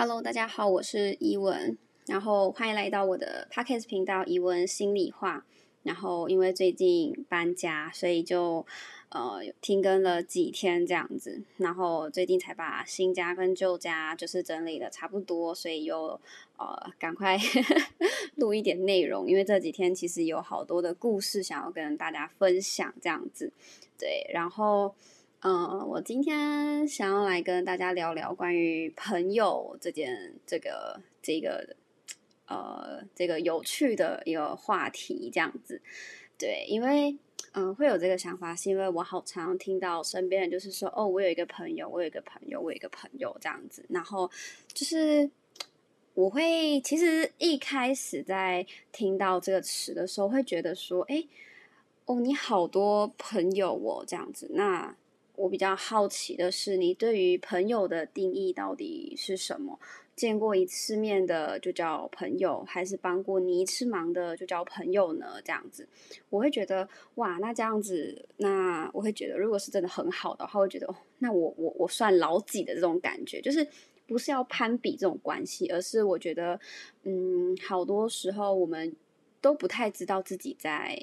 Hello，大家好，我是伊文，然后欢迎来到我的 Podcast 频道伊文心里话。然后因为最近搬家，所以就呃停更了几天这样子。然后最近才把新家跟旧家就是整理的差不多，所以又呃赶快 录一点内容，因为这几天其实有好多的故事想要跟大家分享这样子。对，然后。嗯，我今天想要来跟大家聊聊关于朋友这件、这个、这个，呃，这个有趣的一个话题，这样子。对，因为嗯，会有这个想法，是因为我好常听到身边人就是说，哦，我有一个朋友，我有一个朋友，我有一个朋友这样子。然后就是我会，其实一开始在听到这个词的时候，会觉得说，哎，哦，你好多朋友哦，这样子。那我比较好奇的是，你对于朋友的定义到底是什么？见过一次面的就叫朋友，还是帮过你一次忙的就叫朋友呢？这样子，我会觉得哇，那这样子，那我会觉得，如果是真的很好的话，会觉得哦，那我我我算老几的这种感觉，就是不是要攀比这种关系，而是我觉得，嗯，好多时候我们都不太知道自己在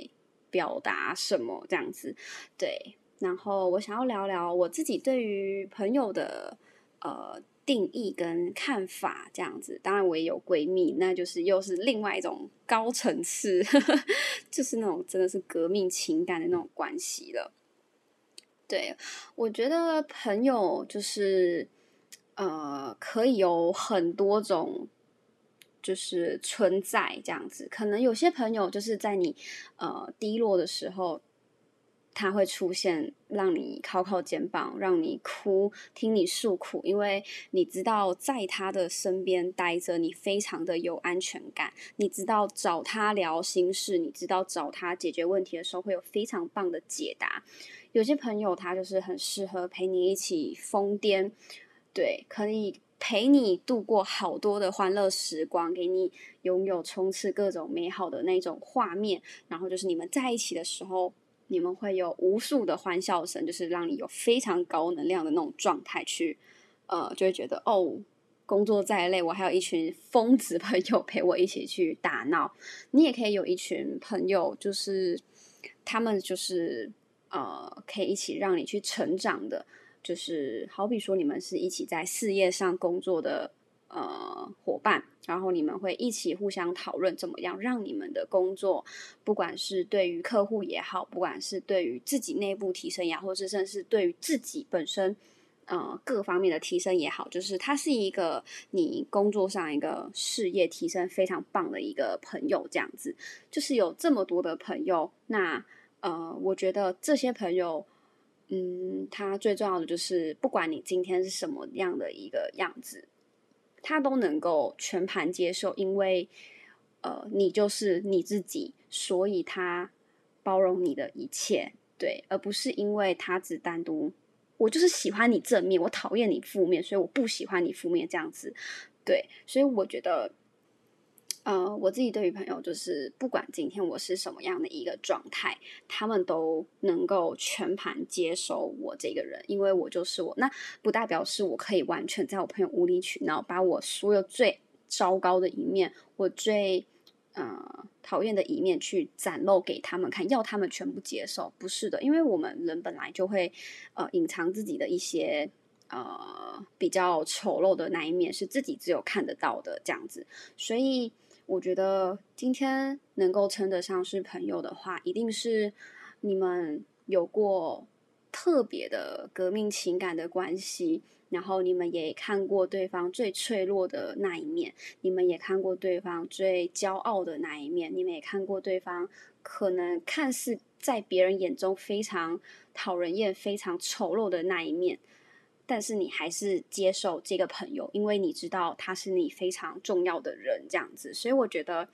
表达什么，这样子，对。然后我想要聊聊我自己对于朋友的呃定义跟看法，这样子。当然我也有闺蜜，那就是又是另外一种高层次，就是那种真的是革命情感的那种关系了。对，我觉得朋友就是呃可以有很多种，就是存在这样子。可能有些朋友就是在你呃低落的时候。他会出现，让你靠靠肩膀，让你哭，听你诉苦，因为你知道在他的身边待着，你非常的有安全感。你知道找他聊心事，你知道找他解决问题的时候会有非常棒的解答。有些朋友他就是很适合陪你一起疯癫，对，可以陪你度过好多的欢乐时光，给你拥有充斥各种美好的那种画面。然后就是你们在一起的时候。你们会有无数的欢笑声，就是让你有非常高能量的那种状态去，呃，就会觉得哦，工作再累，我还有一群疯子朋友陪我一起去打闹。你也可以有一群朋友，就是他们就是呃，可以一起让你去成长的，就是好比说你们是一起在事业上工作的。呃，伙伴，然后你们会一起互相讨论怎么样让你们的工作，不管是对于客户也好，不管是对于自己内部提升也好，或是甚至是对于自己本身呃各方面的提升也好，就是他是一个你工作上一个事业提升非常棒的一个朋友，这样子，就是有这么多的朋友，那呃，我觉得这些朋友，嗯，他最重要的就是不管你今天是什么样的一个样子。他都能够全盘接受，因为，呃，你就是你自己，所以他包容你的一切，对，而不是因为他只单独，我就是喜欢你正面，我讨厌你负面，所以我不喜欢你负面这样子，对，所以我觉得。呃，我自己对于朋友就是，不管今天我是什么样的一个状态，他们都能够全盘接受我这个人，因为我就是我。那不代表是我可以完全在我朋友无理取闹，把我所有最糟糕的一面，我最呃讨厌的一面去展露给他们看，要他们全部接受，不是的，因为我们人本来就会呃隐藏自己的一些呃比较丑陋的那一面，是自己只有看得到的这样子，所以。我觉得今天能够称得上是朋友的话，一定是你们有过特别的革命情感的关系，然后你们也看过对方最脆弱的那一面，你们也看过对方最骄傲的那一面，你们也看过对方可能看似在别人眼中非常讨人厌、非常丑陋的那一面。但是你还是接受这个朋友，因为你知道他是你非常重要的人，这样子。所以我觉得，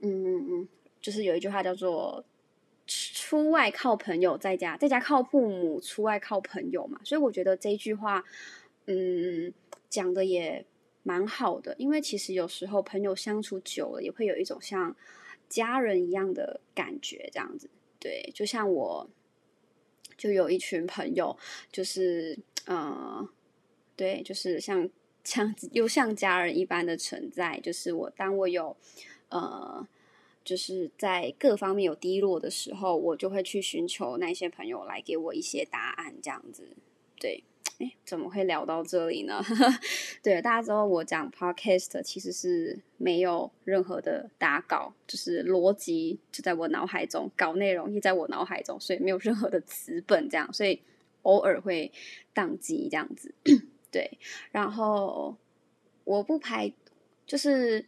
嗯嗯，就是有一句话叫做“出外靠朋友，在家在家靠父母，出外靠朋友”嘛。所以我觉得这句话，嗯，讲的也蛮好的。因为其实有时候朋友相处久了，也会有一种像家人一样的感觉，这样子。对，就像我，就有一群朋友，就是。呃，对，就是像像又像家人一般的存在。就是我当我有呃，就是在各方面有低落的时候，我就会去寻求那些朋友来给我一些答案，这样子，对。哎，怎么会聊到这里呢？对，大家知道我讲 podcast 其实是没有任何的打稿，就是逻辑就在我脑海中，稿内容也在我脑海中，所以没有任何的词本这样，所以偶尔会宕机这样子。对，然后我不排，就是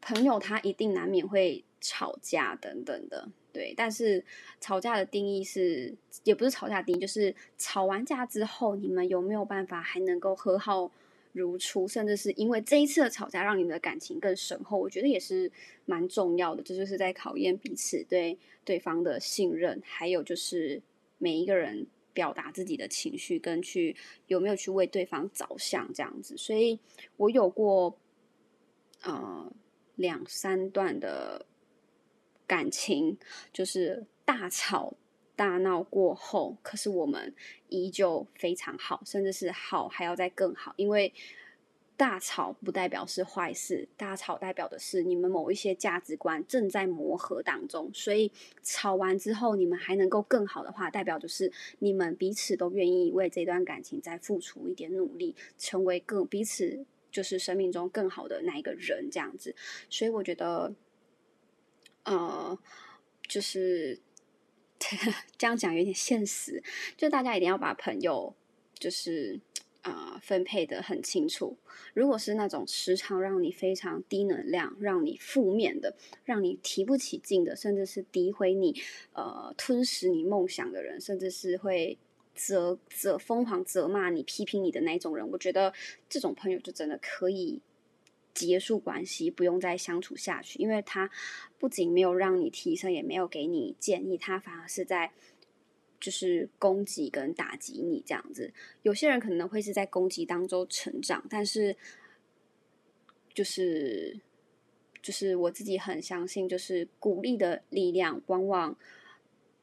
朋友他一定难免会吵架等等的。对，但是吵架的定义是，也不是吵架定义，就是吵完架之后，你们有没有办法还能够和好如初，甚至是因为这一次的吵架让你们的感情更深厚，我觉得也是蛮重要的。这就是在考验彼此对对方的信任，还有就是每一个人表达自己的情绪跟去有没有去为对方着想这样子。所以我有过呃两三段的。感情就是大吵大闹过后，可是我们依旧非常好，甚至是好还要再更好。因为大吵不代表是坏事，大吵代表的是你们某一些价值观正在磨合当中。所以吵完之后，你们还能够更好的话，代表就是你们彼此都愿意为这段感情再付出一点努力，成为更彼此就是生命中更好的那一个人这样子。所以我觉得。呃，就是 这样讲有点现实，就大家一定要把朋友就是啊分配的很清楚。如果是那种时常让你非常低能量、让你负面的、让你提不起劲的，甚至是诋毁你、呃吞噬你梦想的人，甚至是会责责疯狂责骂你、批评你的那种人，我觉得这种朋友就真的可以。结束关系，不用再相处下去，因为他不仅没有让你提升，也没有给你建议，他反而是在就是攻击跟打击你这样子。有些人可能会是在攻击当中成长，但是就是就是我自己很相信，就是鼓励的力量往往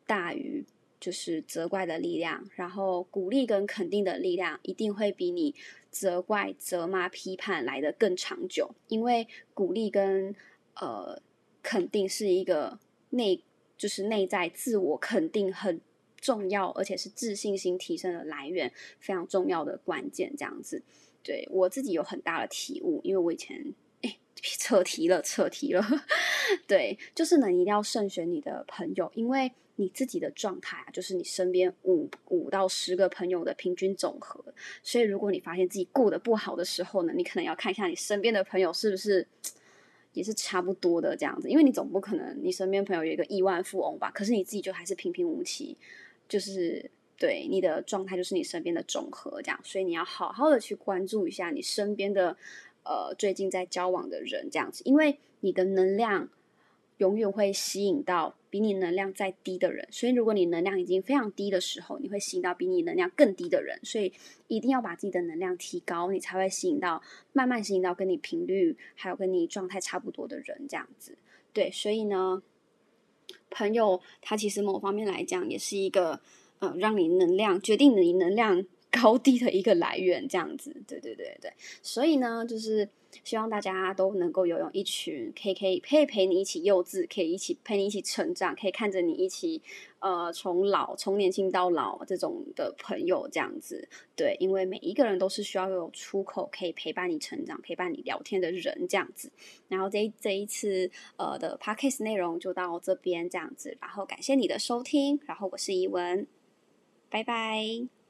大于。就是责怪的力量，然后鼓励跟肯定的力量一定会比你责怪、责骂、批判来的更长久。因为鼓励跟呃肯定是一个内，就是内在自我肯定很重要，而且是自信心提升的来源，非常重要的关键。这样子，对我自己有很大的体悟，因为我以前哎 扯题了，扯题了。对，就是呢，一定要慎选你的朋友，因为。你自己的状态啊，就是你身边五五到十个朋友的平均总和。所以，如果你发现自己过得不好的时候呢，你可能要看一下你身边的朋友是不是也是差不多的这样子。因为你总不可能你身边朋友有一个亿万富翁吧？可是你自己就还是平平无奇，就是对你的状态就是你身边的总和这样。所以你要好好的去关注一下你身边的呃最近在交往的人这样子，因为你的能量。永远会吸引到比你能量再低的人，所以如果你能量已经非常低的时候，你会吸引到比你能量更低的人，所以一定要把自己的能量提高，你才会吸引到慢慢吸引到跟你频率还有跟你状态差不多的人，这样子。对，所以呢，朋友他其实某方面来讲也是一个呃，让你能量决定你能量。高低的一个来源，这样子，对对对对，所以呢，就是希望大家都能够有一群可以可以陪陪你一起幼稚，可以一起陪你一起成长，可以看着你一起呃从老从年轻到老这种的朋友，这样子，对，因为每一个人都是需要有出口可以陪伴你成长、陪伴你聊天的人，这样子。然后这这一次呃的 podcast 内容就到这边这样子，然后感谢你的收听，然后我是怡文，拜拜。